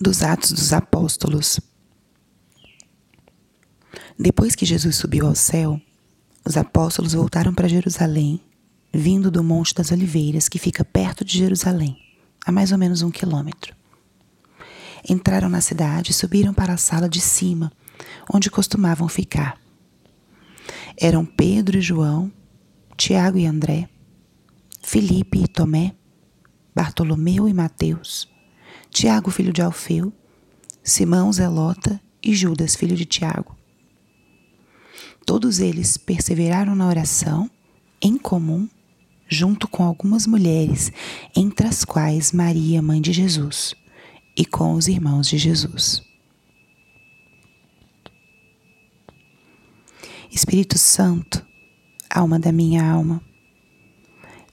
dos Atos dos Apóstolos. Depois que Jesus subiu ao céu, os apóstolos voltaram para Jerusalém, vindo do Monte das Oliveiras, que fica perto de Jerusalém, a mais ou menos um quilômetro. Entraram na cidade e subiram para a sala de cima, onde costumavam ficar. Eram Pedro e João, Tiago e André, Filipe e Tomé, Bartolomeu e Mateus, Tiago, filho de Alfeu, Simão Zelota e Judas, filho de Tiago. Todos eles perseveraram na oração, em comum, junto com algumas mulheres, entre as quais Maria, mãe de Jesus, e com os irmãos de Jesus. Espírito Santo, alma da minha alma,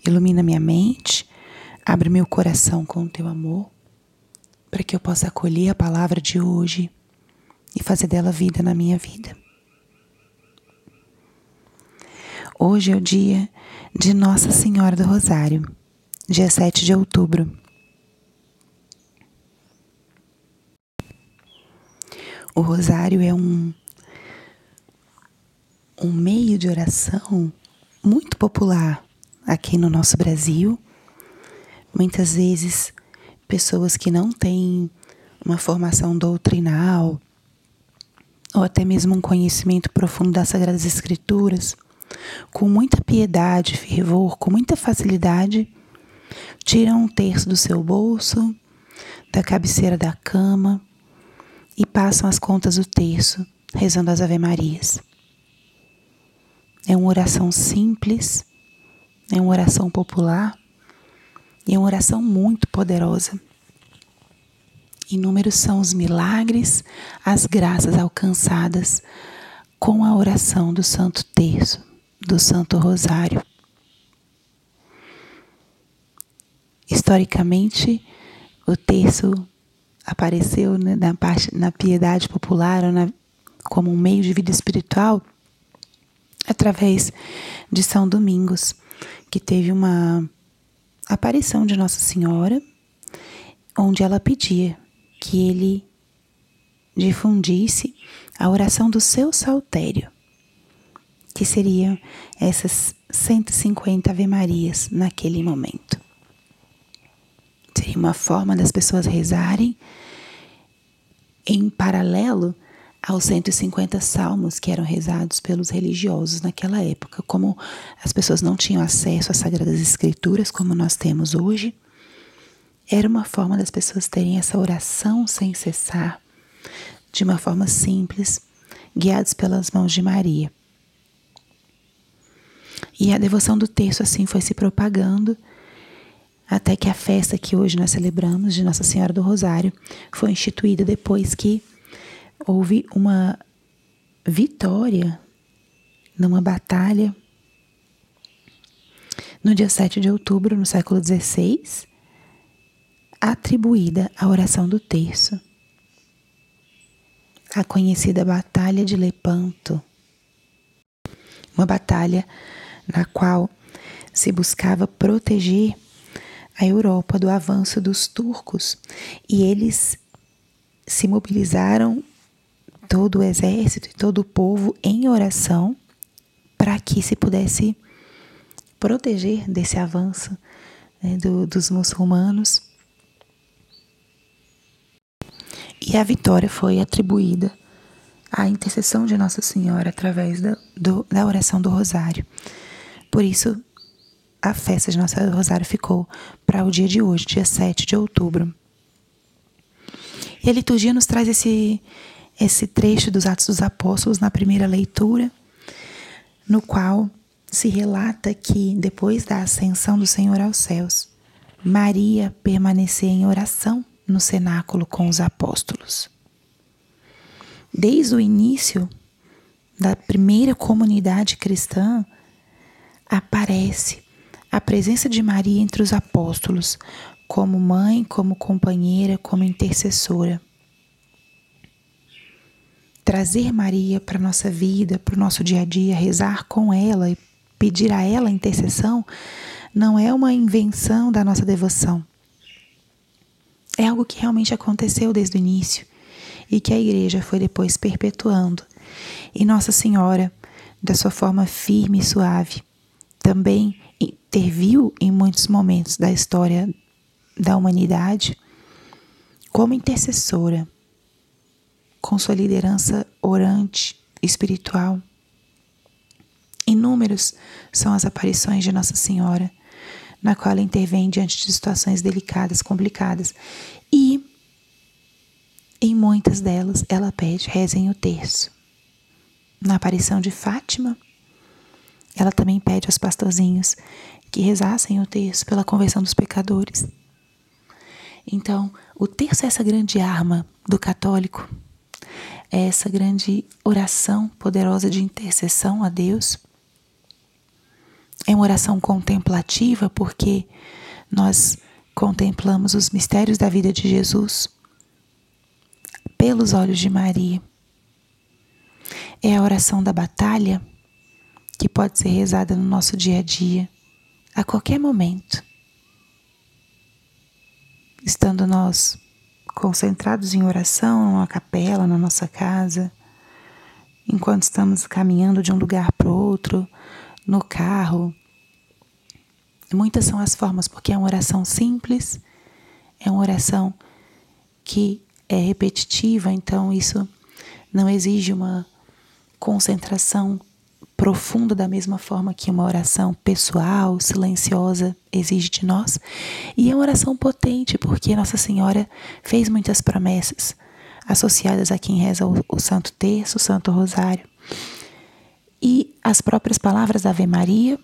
ilumina minha mente, abre meu coração com o teu amor para que eu possa acolher a palavra de hoje e fazer dela vida na minha vida. Hoje é o dia de Nossa Senhora do Rosário, dia 7 de outubro. O rosário é um, um meio de oração muito popular aqui no nosso Brasil. Muitas vezes pessoas que não têm uma formação doutrinal ou até mesmo um conhecimento profundo das Sagradas Escrituras, com muita piedade, fervor, com muita facilidade, tiram um terço do seu bolso, da cabeceira da cama e passam as contas do terço, rezando as Ave-Marias. É uma oração simples, é uma oração popular, e é uma oração muito poderosa. Inúmeros são os milagres, as graças alcançadas com a oração do Santo Terço, do Santo Rosário. Historicamente, o terço apareceu né, na, parte, na piedade popular na, como um meio de vida espiritual através de São Domingos, que teve uma aparição de Nossa Senhora, onde ela pedia que ele difundisse a oração do seu saltério, que seriam essas 150 Ave-Marias naquele momento. Seria uma forma das pessoas rezarem em paralelo aos 150 salmos que eram rezados pelos religiosos naquela época. Como as pessoas não tinham acesso às Sagradas Escrituras como nós temos hoje, era uma forma das pessoas terem essa oração sem cessar, de uma forma simples, guiados pelas mãos de Maria. E a devoção do terço assim foi se propagando até que a festa que hoje nós celebramos de Nossa Senhora do Rosário foi instituída depois que houve uma vitória numa batalha no dia 7 de outubro, no século XVI, atribuída à oração do terço, a conhecida Batalha de Lepanto, uma batalha na qual se buscava proteger a Europa do avanço dos turcos. E eles se mobilizaram todo o exército e todo o povo em oração para que se pudesse proteger desse avanço né, do, dos muçulmanos. E a vitória foi atribuída à intercessão de Nossa Senhora através da, do, da oração do Rosário. Por isso, a festa de Nossa Senhora do Rosário ficou para o dia de hoje, dia 7 de outubro. E a liturgia nos traz esse, esse trecho dos Atos dos Apóstolos na primeira leitura, no qual se relata que, depois da ascensão do Senhor aos céus, Maria permaneceu em oração no cenáculo com os apóstolos. Desde o início da primeira comunidade cristã, aparece a presença de Maria entre os apóstolos, como mãe, como companheira, como intercessora trazer Maria para a nossa vida, para o nosso dia a dia, rezar com ela e pedir a ela intercessão, não é uma invenção da nossa devoção. É algo que realmente aconteceu desde o início e que a igreja foi depois perpetuando. E Nossa Senhora, da sua forma firme e suave, também interviu em muitos momentos da história da humanidade como intercessora, com sua liderança orante, espiritual. Inúmeros são as aparições de Nossa Senhora, na qual ela intervém diante de situações delicadas, complicadas. E, em muitas delas, ela pede, rezem o terço. Na aparição de Fátima, ela também pede aos pastorzinhos que rezassem o terço pela conversão dos pecadores. Então, o terço é essa grande arma do católico, é essa grande oração poderosa de intercessão a Deus. É uma oração contemplativa porque nós contemplamos os mistérios da vida de Jesus pelos olhos de Maria. É a oração da batalha que pode ser rezada no nosso dia a dia, a qualquer momento. Estando nós concentrados em oração, numa capela, na nossa casa, enquanto estamos caminhando de um lugar para outro, no carro. Muitas são as formas, porque é uma oração simples, é uma oração que é repetitiva, então isso não exige uma concentração profundo da mesma forma que uma oração pessoal, silenciosa exige de nós. E é uma oração potente, porque Nossa Senhora fez muitas promessas associadas a quem reza o, o Santo Terço, o Santo Rosário. E as próprias palavras da Ave Maria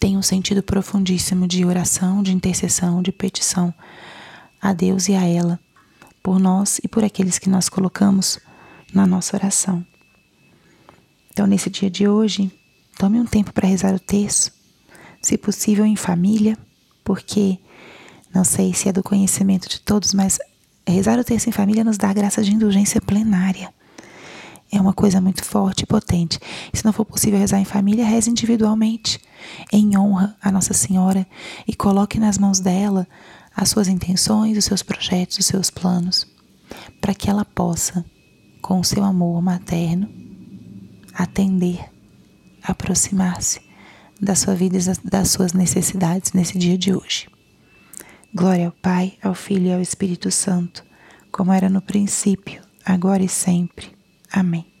têm um sentido profundíssimo de oração, de intercessão, de petição a Deus e a ela, por nós e por aqueles que nós colocamos na nossa oração. Então, nesse dia de hoje, tome um tempo para rezar o texto, se possível em família, porque não sei se é do conhecimento de todos, mas rezar o texto em família nos dá a graça de indulgência plenária. É uma coisa muito forte e potente. E se não for possível rezar em família, reze individualmente, em honra a Nossa Senhora e coloque nas mãos dela as suas intenções, os seus projetos, os seus planos, para que ela possa, com o seu amor materno, atender, aproximar-se da sua vida e das suas necessidades nesse dia de hoje. Glória ao Pai, ao Filho e ao Espírito Santo, como era no princípio, agora e sempre. Amém.